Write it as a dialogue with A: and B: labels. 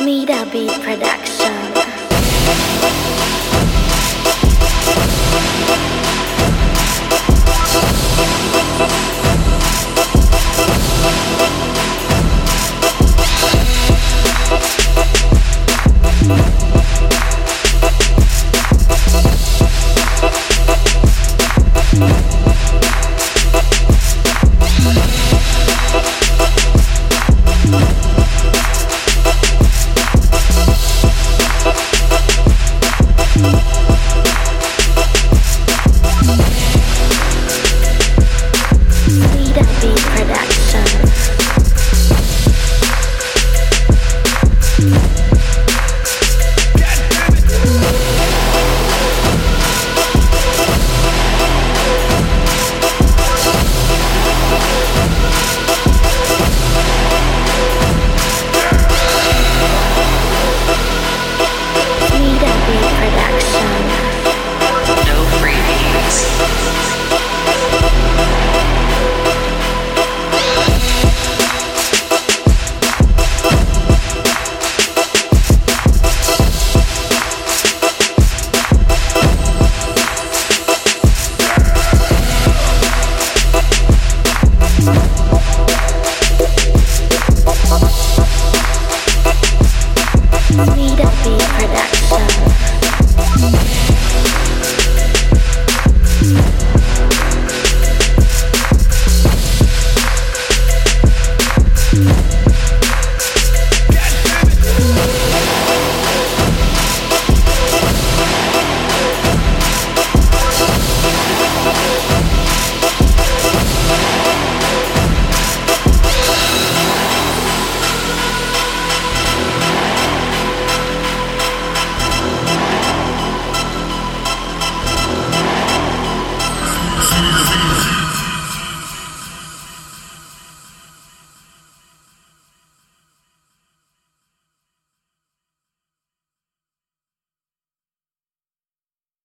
A: Smida Beat Production. Jesus.